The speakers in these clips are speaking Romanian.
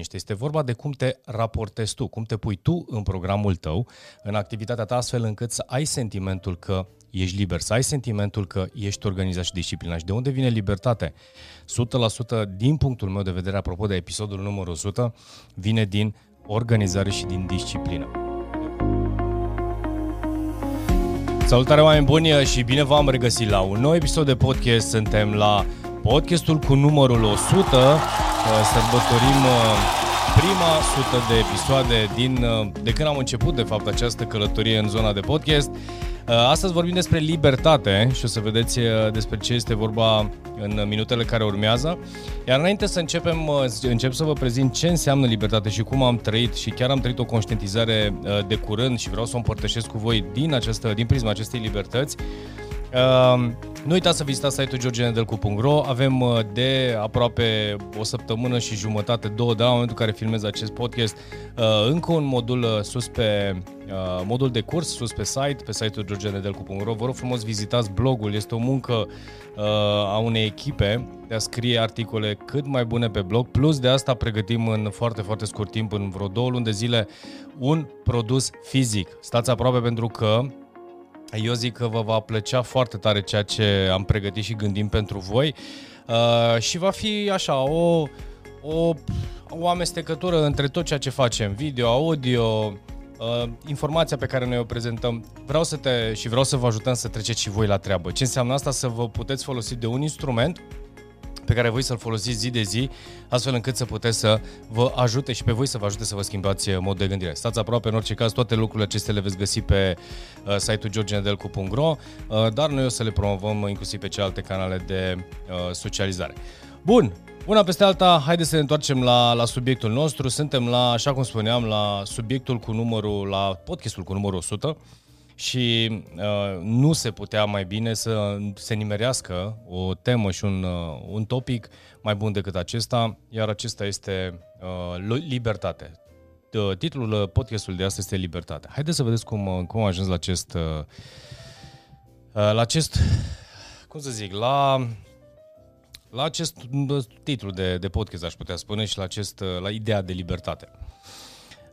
liniște. Este vorba de cum te raportezi tu, cum te pui tu în programul tău, în activitatea ta, astfel încât să ai sentimentul că ești liber, să ai sentimentul că ești organizat și disciplinat. Și de unde vine libertate? 100% din punctul meu de vedere, apropo de episodul numărul 100, vine din organizare și din disciplină. Salutare oameni buni și bine v-am regăsit la un nou episod de podcast. Suntem la podcastul cu numărul 100. Sărbătorim uh, prima sută de episoade din, uh, de când am început de fapt această călătorie în zona de podcast. Uh, astăzi vorbim despre libertate și o să vedeți uh, despre ce este vorba în minutele care urmează. Iar înainte să începem, uh, încep să vă prezint ce înseamnă libertate și cum am trăit și chiar am trăit o conștientizare de curând și vreau să o împărtășesc cu voi din, această, din prisma acestei libertăți. Uh, nu uitați să vizitați site-ul georgenedelcu.ro Avem uh, de aproape o săptămână și jumătate, două de la momentul în care filmez acest podcast, uh, încă un modul uh, sus pe modul de curs, sus pe site, pe site-ul georgenedelcu.ro Vă rog frumos, vizitați blogul, este o muncă a unei echipe de a scrie articole cât mai bune pe blog, plus de asta pregătim în foarte, foarte scurt timp, în vreo două luni de zile, un produs fizic. Stați aproape pentru că eu zic că vă va plăcea foarte tare ceea ce am pregătit și gândim pentru voi uh, și va fi așa o, o, o amestecătură între tot ceea ce facem, video, audio, uh, informația pe care noi o prezentăm. Vreau să te și vreau să vă ajutăm să treceți și voi la treabă. Ce înseamnă asta? Să vă puteți folosi de un instrument pe care voi să-l folosiți zi de zi, astfel încât să puteți să vă ajute și pe voi să vă ajute să vă schimbați mod de gândire. Stați aproape, în orice caz, toate lucrurile acestea le veți găsi pe uh, site-ul georgenedelcu.ro, uh, dar noi o să le promovăm inclusiv pe celelalte canale de uh, socializare. Bun, una peste alta, haideți să ne întoarcem la, la subiectul nostru. Suntem la, așa cum spuneam, la subiectul cu numărul, la podcastul cu numărul 100 și uh, nu se putea mai bine să se nimerească o temă și un, uh, un topic mai bun decât acesta, iar acesta este uh, libertate. Uh, titlul uh, podcastului de astăzi este Libertate. Haideți să vedeți cum, uh, cum am ajuns la acest, uh, uh, la acest, cum să zic, la, la acest titlu de, de podcast, aș putea spune, și la, acest, uh, la ideea de libertate.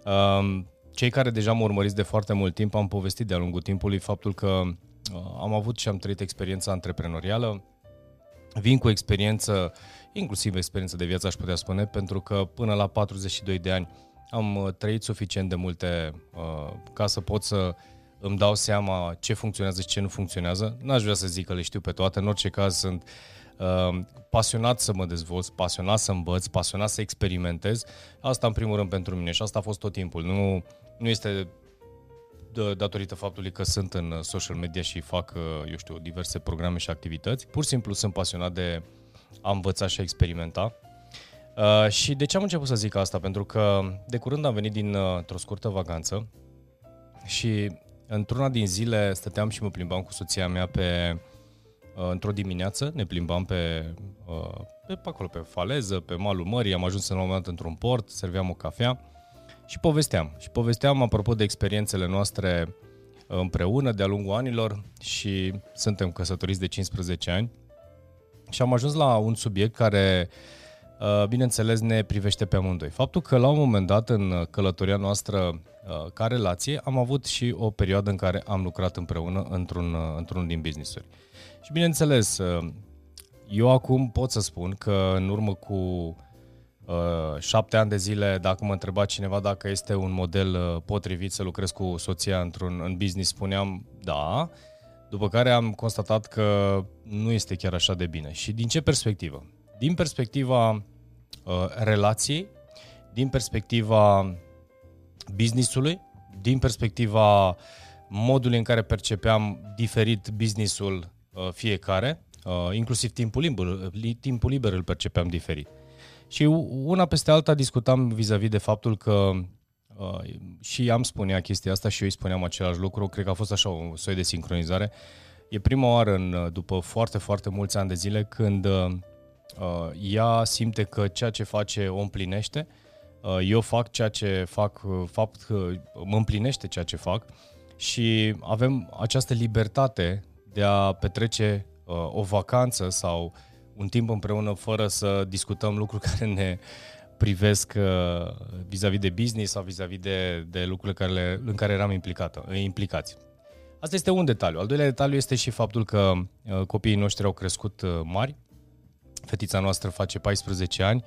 Uh, cei care deja mă urmăriți de foarte mult timp, am povestit de-a lungul timpului faptul că uh, am avut și am trăit experiența antreprenorială, vin cu experiență, inclusiv experiență de viață, aș putea spune, pentru că până la 42 de ani am uh, trăit suficient de multe uh, ca să pot să îmi dau seama ce funcționează și ce nu funcționează. N-aș vrea să zic că le știu pe toate, în orice caz sunt uh, pasionat să mă dezvolt, pasionat să învăț, pasionat să experimentez. Asta în primul rând pentru mine și asta a fost tot timpul. Nu nu este datorită faptului că sunt în uh, social media și fac, uh, eu știu, diverse programe și activități. Pur și simplu sunt pasionat de a învăța și a experimenta. Uh, și de ce am început să zic asta? Pentru că de curând am venit dintr-o uh, scurtă vacanță și într-una din zile stăteam și mă plimbam cu soția mea pe, uh, într-o dimineață, ne plimbam pe, uh, pe, pe acolo, pe faleză, pe malul mării, am ajuns în un moment dat într-un port, serveam o cafea și povesteam. Și povesteam apropo de experiențele noastre uh, împreună de-a lungul anilor și suntem căsătoriți de 15 ani și am ajuns la un subiect care, uh, bineînțeles, ne privește pe amândoi. Faptul că la un moment dat în călătoria noastră uh, ca relație am avut și o perioadă în care am lucrat împreună într-un, într-un din business-uri. Și bineînțeles, eu acum pot să spun că în urmă cu Uh, șapte ani de zile, dacă mă întreba cineva dacă este un model uh, potrivit să lucrez cu soția într-un în business, spuneam da, după care am constatat că nu este chiar așa de bine. Și din ce perspectivă? Din perspectiva uh, relației, din perspectiva businessului, din perspectiva modului în care percepeam diferit businessul uh, fiecare, uh, inclusiv timpul liber, timpul liber îl percepeam diferit. Și una peste alta discutam vis-a-vis de faptul că uh, și am spunea chestia asta și eu îi spuneam același lucru, cred că a fost așa un soi de sincronizare. E prima oară în, după foarte, foarte mulți ani de zile când uh, ea simte că ceea ce face o împlinește, uh, eu fac ceea ce fac, uh, fapt că mă împlinește ceea ce fac și avem această libertate de a petrece uh, o vacanță sau un timp împreună fără să discutăm lucruri care ne privesc uh, vis-a-vis de business sau vis-a-vis de, de lucrurile care le, în care eram implicat, implicați. Asta este un detaliu. Al doilea detaliu este și faptul că uh, copiii noștri au crescut uh, mari. Fetița noastră face 14 ani,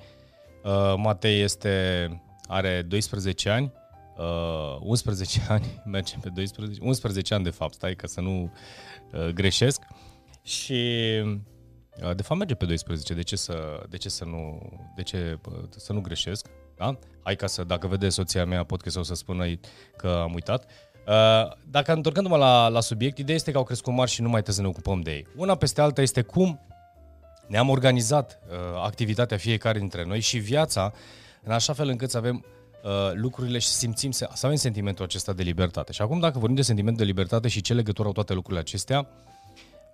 uh, Matei este, are 12 ani, uh, 11 ani, mergem pe 12, 11 ani de fapt, stai ca să nu uh, greșesc. Și uh, de fapt merge pe 12, de ce să, de ce să, nu, de ce, uh, să nu greșesc? Da? Hai ca să, dacă vede soția mea podcast o să spună că am uitat. Uh, dacă întorcându-mă la, la subiect, ideea este că au crescut mari și nu mai trebuie să ne ocupăm de ei. Una peste alta este cum ne-am organizat uh, activitatea fiecare dintre noi și viața în așa fel încât să avem uh, lucrurile și simțim, să, să avem sentimentul acesta de libertate. Și acum dacă vorbim de sentiment de libertate și ce legătură au toate lucrurile acestea,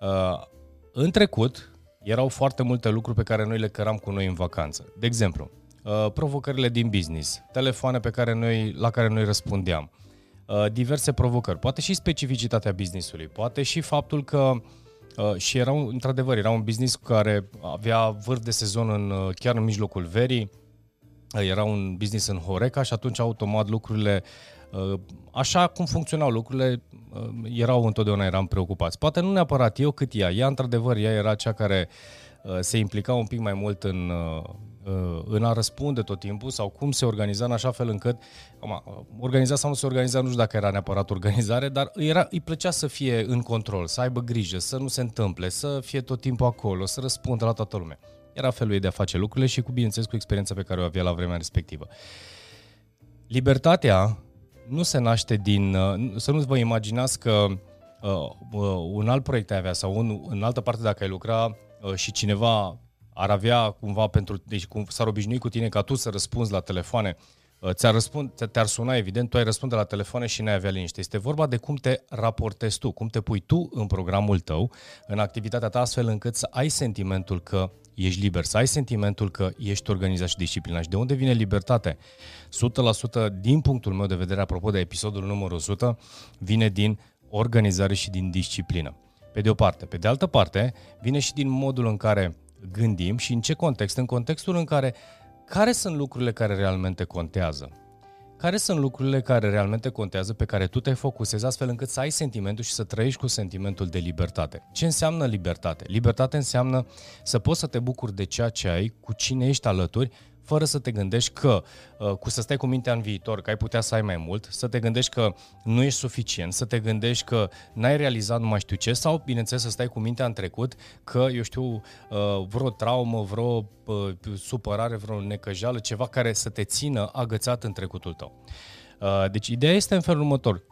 uh, în trecut erau foarte multe lucruri pe care noi le căram cu noi în vacanță. De exemplu, uh, provocările din business, telefoane pe care noi, la care noi răspundeam, uh, diverse provocări, poate și specificitatea businessului, poate și faptul că uh, și era un, într-adevăr, era un business care avea vârf de sezon în, uh, chiar în mijlocul verii, era un business în Horeca și atunci automat lucrurile, uh, așa cum funcționau lucrurile, uh, erau întotdeauna eram preocupați. Poate nu neapărat eu cât ea. Ea, într-adevăr, ea era cea care uh, se implica un pic mai mult în, în a răspunde tot timpul sau cum se organiza în așa fel încât, organiza sau nu se organiza, nu știu dacă era neapărat organizare, dar era, îi plăcea să fie în control, să aibă grijă, să nu se întâmple, să fie tot timpul acolo, să răspundă la toată lumea. Era felul ei de a face lucrurile și cu, bineînțeles, cu experiența pe care o avea la vremea respectivă. Libertatea nu se naște din... Uh, să nu vă imaginați că uh, uh, un alt proiect ai avea sau un, în altă parte dacă ai lucra uh, și cineva ar avea cumva pentru... Deci cum s-ar obișnui cu tine ca tu să răspunzi la telefoane Uh, ți-ar, răspund, te-ar suna, evident, tu ai răspunde la telefoane și n-ai avea liniște. Este vorba de cum te raportezi tu, cum te pui tu în programul tău, în activitatea ta, astfel încât să ai sentimentul că ești liber, să ai sentimentul că ești organizat și disciplinat. Și de unde vine libertate? 100% din punctul meu de vedere, apropo de episodul numărul 100, vine din organizare și din disciplină. Pe de o parte. Pe de altă parte, vine și din modul în care gândim și în ce context? În contextul în care care sunt lucrurile care realmente contează? Care sunt lucrurile care realmente contează, pe care tu te focusezi astfel încât să ai sentimentul și să trăiești cu sentimentul de libertate? Ce înseamnă libertate? Libertate înseamnă să poți să te bucuri de ceea ce ai, cu cine ești alături fără să te gândești că, uh, cu să stai cu mintea în viitor, că ai putea să ai mai mult, să te gândești că nu ești suficient, să te gândești că n-ai realizat nu mai știu ce, sau, bineînțeles, să stai cu mintea în trecut, că, eu știu, uh, vreo traumă, vreo uh, supărare, vreo necăjeală, ceva care să te țină agățat în trecutul tău. Deci, ideea este în felul următor.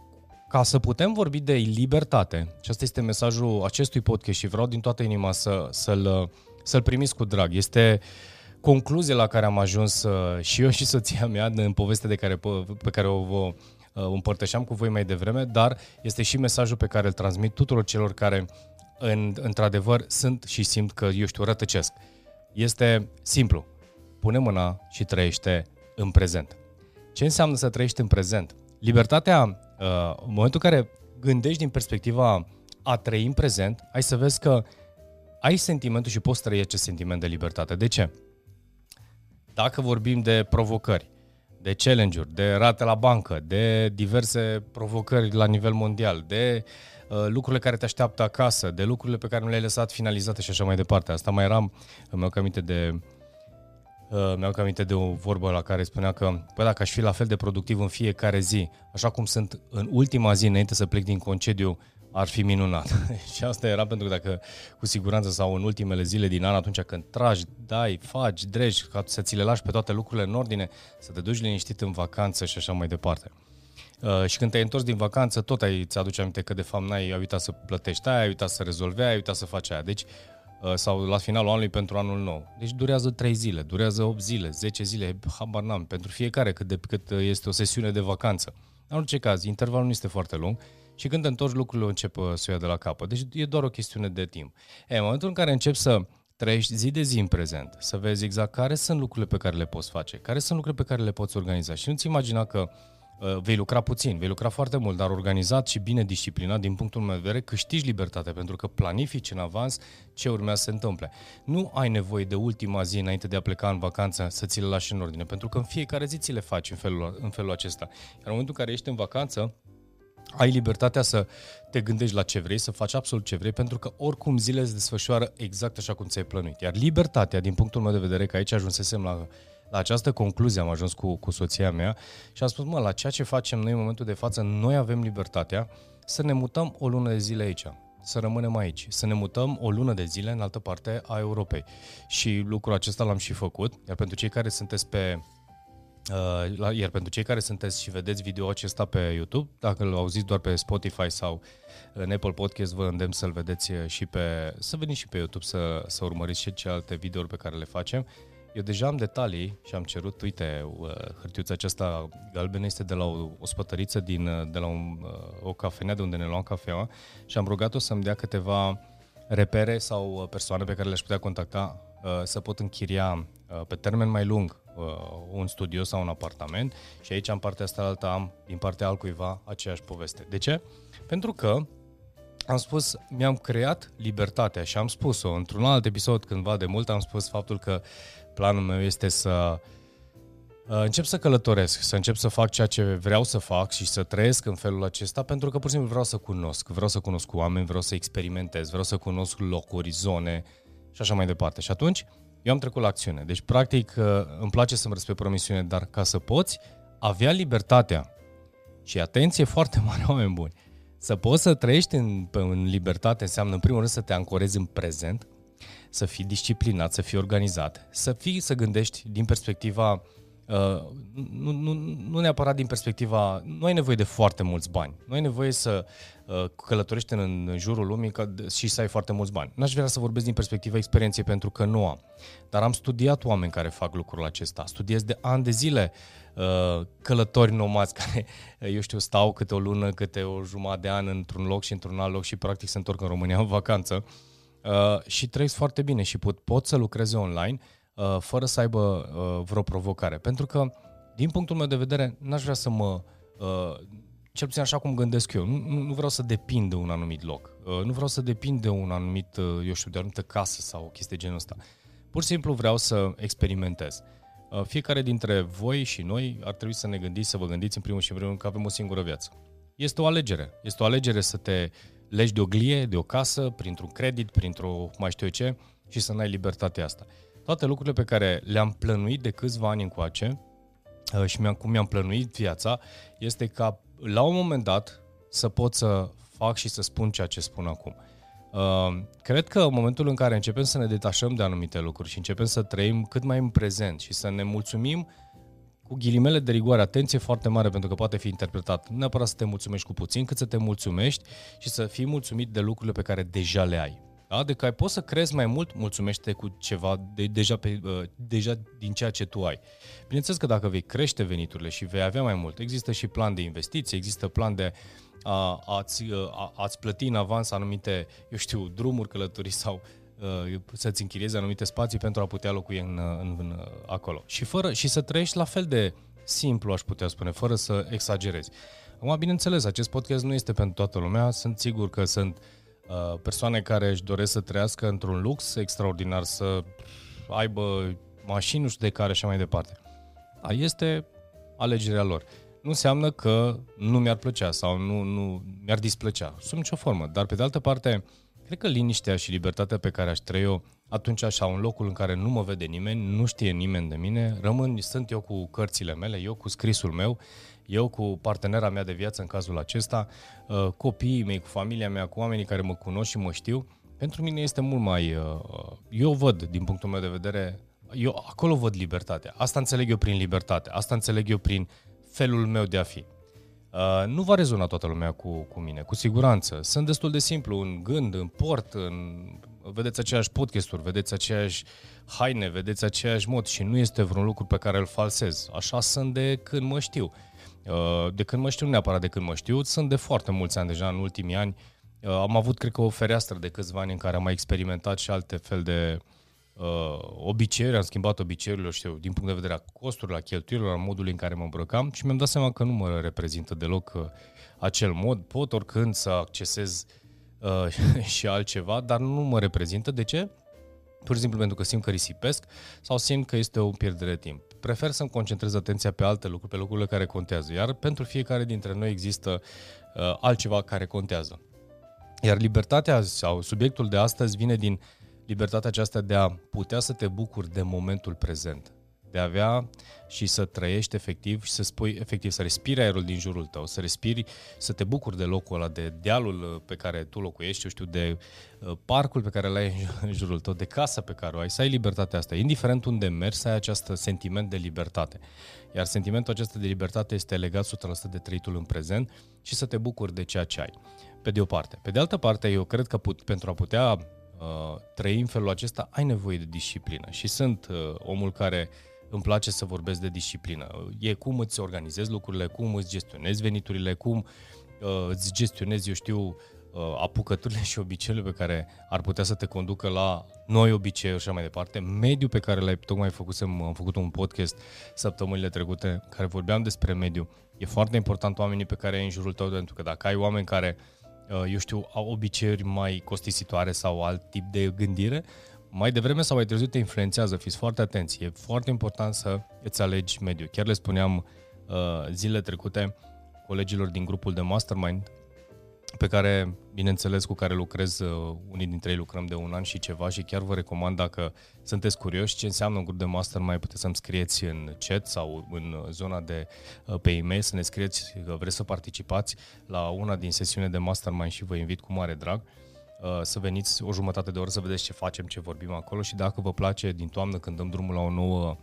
Ca să putem vorbi de libertate, și asta este mesajul acestui podcast și vreau din toată inima să, să-l, să-l primiți cu drag, este uh, concluzie la care am ajuns uh, și eu și soția mea în povestea de care, pe care o vă uh, împărtășeam cu voi mai devreme, dar este și mesajul pe care îl transmit tuturor celor care în, într-adevăr sunt și simt că, eu știu, rătăcesc. Este simplu. Pune mâna și trăiește în prezent. Ce înseamnă să trăiești în prezent? Libertatea, uh, în momentul în care gândești din perspectiva a trăi în prezent, ai să vezi că ai sentimentul și poți trăi acest sentiment de libertate. De ce? Dacă vorbim de provocări, de challenge-uri, de rate la bancă, de diverse provocări la nivel mondial, de uh, lucrurile care te așteaptă acasă, de lucrurile pe care nu le-ai lăsat finalizate și așa mai departe. Asta mai eram, îmi iau aminte de Uh, mi-au aminte de o vorbă la care spunea că, păi dacă aș fi la fel de productiv în fiecare zi, așa cum sunt în ultima zi înainte să plec din concediu, ar fi minunat. și asta era pentru că dacă cu siguranță sau în ultimele zile din an, atunci când tragi, dai, faci, dregi, ca să ți le lași pe toate lucrurile în ordine, să te duci liniștit în vacanță și așa mai departe. Uh, și când te-ai întors din vacanță, tot ai, ți-aduce aminte că de fapt n-ai uitat să plătești aia, ai uitat să rezolvi aia, ai uitat să faci aia. Deci, uh, sau la finalul anului pentru anul nou. Deci durează 3 zile, durează 8 zile, 10 zile, habar n-am, pentru fiecare cât, de, cât este o sesiune de vacanță. În orice caz, intervalul nu este foarte lung și când te întorci lucrurile încep uh, să ia de la capăt. Deci e doar o chestiune de timp. E, în momentul în care începi să trăiești zi de zi în prezent, să vezi exact care sunt lucrurile pe care le poți face, care sunt lucrurile pe care le poți organiza și nu-ți imagina că uh, vei lucra puțin, vei lucra foarte mult, dar organizat și bine disciplinat din punctul meu de vedere, câștigi libertate pentru că planifici în avans ce urmează să se întâmple. Nu ai nevoie de ultima zi înainte de a pleca în vacanță să ți le lași în ordine, pentru că în fiecare zi ți le faci în felul, în felul acesta. Iar în momentul în care ești în vacanță, ai libertatea să te gândești la ce vrei, să faci absolut ce vrei, pentru că oricum zilele se desfășoară exact așa cum ți-ai plănuit. Iar libertatea, din punctul meu de vedere, că aici ajunsesem la, la această concluzie, am ajuns cu, cu soția mea și am spus, mă, la ceea ce facem noi în momentul de față, noi avem libertatea să ne mutăm o lună de zile aici să rămânem aici, să ne mutăm o lună de zile în altă parte a Europei. Și lucrul acesta l-am și făcut, iar pentru cei care sunteți pe Uh, iar pentru cei care sunteți și vedeți video acesta pe YouTube, dacă îl auziți doar pe Spotify sau în Apple Podcast, vă îndemn să-l vedeți și pe, să veniți și pe YouTube să, să urmăriți și celelalte videouri pe care le facem. Eu deja am detalii și am cerut, uite, uh, hârtiuța aceasta galbenă este de la o, o spătăriță din, uh, de la un, o cafenea de unde ne luam cafeaua și am rugat-o să-mi dea câteva repere sau persoane pe care le-aș putea contacta să pot închiria pe termen mai lung uh, un studio sau un apartament și aici în partea asta alta am din partea altcuiva aceeași poveste. De ce? Pentru că am spus, mi-am creat libertatea și am spus-o într-un alt episod cândva de mult, am spus faptul că planul meu este să uh, încep să călătoresc, să încep să fac ceea ce vreau să fac și să trăiesc în felul acesta pentru că pur și simplu vreau să cunosc, vreau să cunosc oameni, vreau să experimentez, vreau să cunosc locuri, zone și așa mai departe. Și atunci eu am trecut la acțiune. Deci, practic, uh, îmi place să-mi respect promisiune, dar ca să poți avea libertatea și atenție foarte mare, oameni buni, să poți să trăiești în, în libertate înseamnă, în primul rând, să te ancorezi în prezent, să fii disciplinat, să fii organizat, să fii, să gândești din perspectiva Uh, nu, nu, nu neapărat din perspectiva, nu ai nevoie de foarte mulți bani, nu ai nevoie să uh, călătorești în, în jurul lumii ca, și să ai foarte mulți bani. N-aș vrea să vorbesc din perspectiva experienței pentru că nu am, dar am studiat oameni care fac lucrul acesta, studiez de ani de zile uh, călători nomați care, eu știu, stau câte o lună, câte o jumătate de an într-un loc și într-un alt loc și practic se întorc în România în vacanță. Uh, și trăiesc foarte bine și pot, pot să lucreze online uh, Uh, fără să aibă uh, vreo provocare. Pentru că, din punctul meu de vedere, n-aș vrea să mă, uh, cel puțin așa cum gândesc eu, nu, nu vreau să depind de un anumit loc, nu vreau să depind de un anumit, eu știu, de o anumită casă sau o chestie genul ăsta. Pur și simplu vreau să experimentez. Fiecare dintre voi și noi ar trebui să ne gândiți, să vă gândiți în primul și în primul rând că avem o singură viață. Este o alegere. Este o alegere să te legi de o glie, de o casă, printr-un credit, printr-o mai știu eu ce, și să n-ai libertatea asta toate lucrurile pe care le-am plănuit de câțiva ani încoace uh, și mi-am, cum mi-am plănuit viața, este ca la un moment dat să pot să fac și să spun ceea ce spun acum. Uh, cred că în momentul în care începem să ne detașăm de anumite lucruri și începem să trăim cât mai în prezent și să ne mulțumim cu ghilimele de rigoare, atenție foarte mare pentru că poate fi interpretat. Nu neapărat să te mulțumești cu puțin, cât să te mulțumești și să fii mulțumit de lucrurile pe care deja le ai. Da? De că ai poți să crezi mai mult, mulțumește cu ceva de, deja, pe, uh, deja din ceea ce tu ai. Bineînțeles că dacă vei crește veniturile și vei avea mai mult, există și plan de investiții, există plan de a, a-ți, uh, a, a-ți plăti în avans anumite, eu știu, drumuri, călătorii sau uh, să-ți închiriezi anumite spații pentru a putea locui în, în, în, acolo. Și, fără, și să trăiești la fel de simplu, aș putea spune, fără să exagerezi. Acum, bineînțeles, acest podcast nu este pentru toată lumea, sunt sigur că sunt uh, Uh, persoane care își doresc să trăiască într-un lux extraordinar, să aibă mașini, nu știu de care și mai departe. A, este alegerea lor. Nu înseamnă că nu mi-ar plăcea sau nu, nu mi-ar displăcea, sub nicio formă. Dar pe de altă parte, cred că liniștea și libertatea pe care aș trăi-o atunci așa, un locul în care nu mă vede nimeni, nu știe nimeni de mine, rămân, sunt eu cu cărțile mele, eu cu scrisul meu eu cu partenera mea de viață în cazul acesta, uh, copiii mei, cu familia mea, cu oamenii care mă cunosc și mă știu, pentru mine este mult mai... Uh, eu văd, din punctul meu de vedere, eu acolo văd libertatea. Asta înțeleg eu prin libertate, asta înțeleg eu prin felul meu de a fi. Uh, nu va rezona toată lumea cu, cu mine, cu siguranță. Sunt destul de simplu în gând, în port, în... vedeți aceeași podcasturi, vedeți aceeași haine, vedeți aceeași mod și nu este vreun lucru pe care îl falsez. Așa sunt de când mă știu. Uh, de când mă știu, nu neapărat de când mă știu, sunt de foarte mulți ani deja, în ultimii ani. Uh, am avut, cred că, o fereastră de câțiva ani în care am mai experimentat și alte fel de, uh, obiceiuri, am schimbat obiceiurile, știu, din punct de vedere a costurilor, a cheltuielor, a modului în care mă îmbrăcam și mi-am dat seama că nu mă reprezintă deloc uh, acel mod. Pot oricând să accesez uh, și altceva, dar nu mă reprezintă. De ce? Pur și simplu pentru că simt că risipesc sau simt că este o pierdere de timp. Prefer să-mi concentrez atenția pe alte lucruri, pe lucrurile care contează. Iar pentru fiecare dintre noi există uh, altceva care contează. Iar libertatea sau subiectul de astăzi vine din libertatea aceasta de a putea să te bucuri de momentul prezent de a avea și să trăiești efectiv și să spui efectiv, să respiri aerul din jurul tău, să respiri, să te bucuri de locul ăla, de dealul uh, pe care tu locuiești, eu știu, de uh, parcul pe care l-ai în jurul tău, de casa pe care o ai, să ai libertatea asta. Indiferent unde mergi, să ai acest sentiment de libertate. Iar sentimentul acesta de libertate este legat 100% de trăitul în prezent și să te bucuri de ceea ce ai. Pe de o parte. Pe de altă parte, eu cred că put, pentru a putea uh, trăi în felul acesta, ai nevoie de disciplină. Și sunt uh, omul care uh, îmi place să vorbesc de disciplină. E cum îți organizezi lucrurile, cum îți gestionezi veniturile, cum uh, îți gestionezi, eu știu, uh, apucăturile și obiceiurile pe care ar putea să te conducă la noi obiceiuri și așa mai departe. Mediul pe care l-ai tocmai făcut, am făcut un podcast săptămânile trecute care vorbeam despre mediu. E foarte important oamenii pe care ai în jurul tău, pentru că dacă ai oameni care, uh, eu știu, au obiceiuri mai costisitoare sau alt tip de gândire, mai devreme sau mai târziu te influențează, fiți foarte atenți. E foarte important să îți alegi mediul. Chiar le spuneam uh, zilele trecute colegilor din grupul de mastermind, pe care, bineînțeles, cu care lucrez, uh, unii dintre ei lucrăm de un an și ceva și chiar vă recomand dacă sunteți curioși ce înseamnă un grup de mastermind, puteți să-mi scrieți în chat sau în zona de uh, pe e-mail să ne scrieți că vreți să participați la una din sesiune de mastermind și vă invit cu mare drag. Uh, Uh, să veniți o jumătate de oră să vedeți ce facem, ce vorbim acolo și dacă vă place din toamnă când dăm drumul la o nouă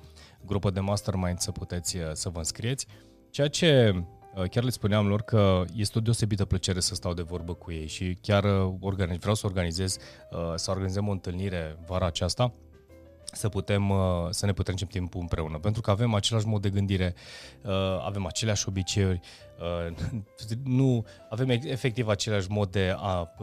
grupă de mastermind să puteți uh, să vă înscrieți. Ceea ce uh, chiar le spuneam lor că este o deosebită plăcere să stau de vorbă cu ei și chiar organiz, vreau să organizez, să organizăm o întâlnire vara aceasta să putem să ne putem timpul împreună, pentru că avem același mod de gândire, avem aceleași obiceiuri, nu avem efectiv același mod de a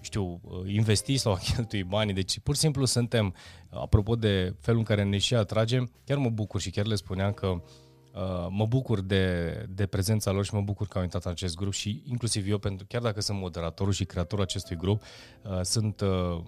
știu, uh, investi sau a cheltui banii. Deci pur și simplu suntem, apropo de felul în care ne și atragem, chiar mă bucur și chiar le spuneam că uh, mă bucur de, de prezența lor și mă bucur că au intrat în acest grup și inclusiv eu, pentru chiar dacă sunt moderatorul și creatorul acestui grup, uh, sunt uh,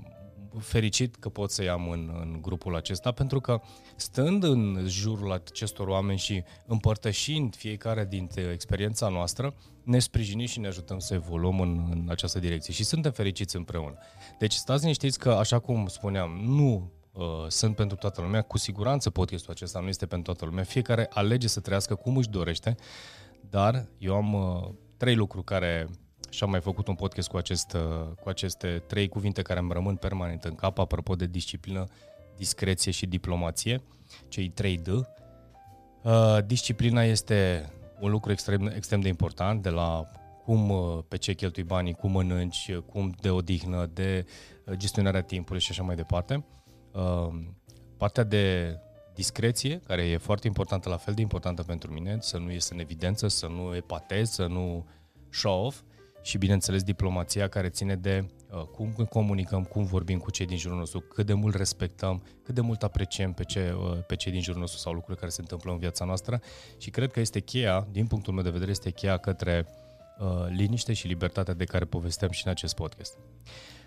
fericit că pot să-i am în, în grupul acesta, pentru că stând în jurul acestor oameni și împărtășind fiecare dintre experiența noastră, ne sprijinim și ne ajutăm să evoluăm în, în această direcție și suntem fericiți împreună. Deci stați liniștiți că, așa cum spuneam, nu uh, sunt pentru toată lumea, cu siguranță podcastul acesta nu este pentru toată lumea, fiecare alege să trăiască cum își dorește, dar eu am uh, trei lucruri care și am mai făcut un podcast cu, acest, uh, cu aceste trei cuvinte care îmi rămân permanent în cap, apropo de disciplină, discreție și diplomație, cei trei D. Uh, disciplina este un lucru extrem, extrem de important, de la cum, uh, pe ce cheltui banii, cum mănânci, cum de odihnă, de gestionarea timpului și așa mai departe. Partea de discreție, care e foarte importantă, la fel de importantă pentru mine, să nu iese în evidență, să nu epatez, să nu show off și, bineînțeles, diplomația care ține de uh, cum comunicăm, cum vorbim cu cei din jurul nostru, cât de mult respectăm, cât de mult apreciem pe, ce, uh, pe cei din jurul nostru sau lucrurile care se întâmplă în viața noastră și cred că este cheia, din punctul meu de vedere, este cheia către uh, liniște și libertatea de care povestem și în acest podcast.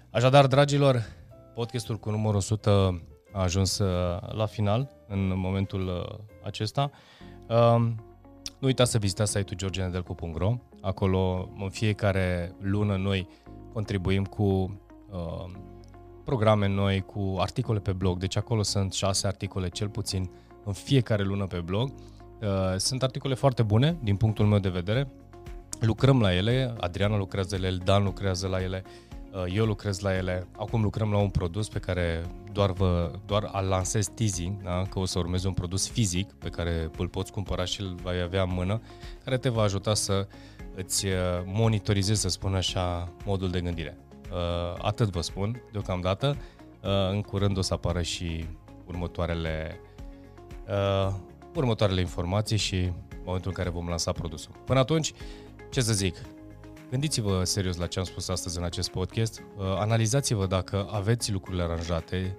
Așadar, dragilor, podcastul cu numărul 100 a ajuns uh, la final în momentul uh, acesta. Uh, nu uitați să vizitați site-ul georgenedelcu.ro Acolo, în fiecare lună, noi contribuim cu uh, programe noi, cu articole pe blog. Deci acolo sunt șase articole, cel puțin, în fiecare lună pe blog. Uh, sunt articole foarte bune, din punctul meu de vedere. Lucrăm la ele, Adriana lucrează la ele, Dan lucrează la ele, uh, eu lucrez la ele. Acum lucrăm la un produs pe care doar, vă, doar al lansez teasing, da? că o să urmeze un produs fizic pe care îl poți cumpăra și îl vei avea în mână, care te va ajuta să îți uh, monitorizezi, să spun așa, modul de gândire. Uh, atât vă spun deocamdată. Uh, în curând o să apară și următoarele, următoarele informații și momentul în care vom lansa produsul. Până atunci, ce să zic, Gândiți-vă serios la ce am spus astăzi în acest podcast, analizați-vă dacă aveți lucrurile aranjate,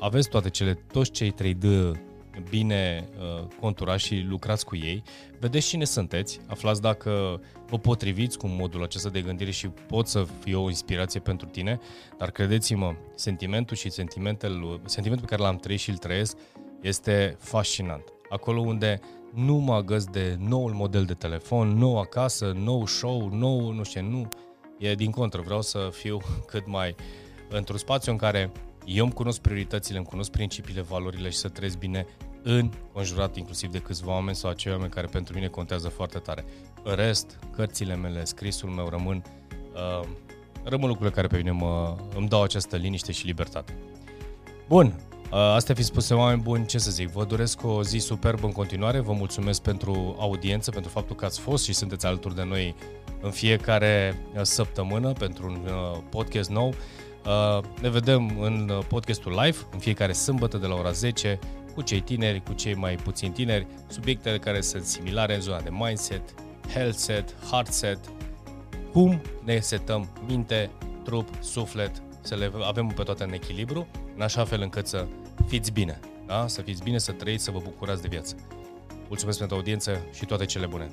aveți toate cele, toți cei 3D bine uh, conturați și lucrați cu ei, vedeți cine sunteți, aflați dacă vă potriviți cu modul acesta de gândire și pot să fie o inspirație pentru tine, dar credeți-mă, sentimentul și sentimentul, sentimentul pe care l-am trăit și îl trăiesc este fascinant. Acolo unde nu mă agăs de noul model de telefon, nou acasă, nou show, nou nu știu, nu. E din contră, vreau să fiu cât mai într-un spațiu în care eu îmi cunosc prioritățile, îmi cunosc principiile, valorile și să trăiesc bine în conjurat inclusiv de câțiva oameni sau acei oameni care pentru mine contează foarte tare. În rest, cărțile mele, scrisul meu rămân, uh, rămân lucrurile care pe mine mă, îmi dau această liniște și libertate. Bun, uh, astea fi spuse oameni buni, ce să zic, vă doresc o zi superbă în continuare, vă mulțumesc pentru audiență, pentru faptul că ați fost și sunteți alături de noi în fiecare uh, săptămână pentru un uh, podcast nou. Uh, ne vedem în uh, podcastul live, în fiecare sâmbătă de la ora 10, cu cei tineri, cu cei mai puțin tineri, subiectele care sunt similare în zona de mindset, health set, heart set, cum ne setăm minte, trup, suflet, să le avem pe toate în echilibru, în așa fel încât să fiți bine, da? să fiți bine, să trăiți, să vă bucurați de viață. Mulțumesc pentru audiență și toate cele bune!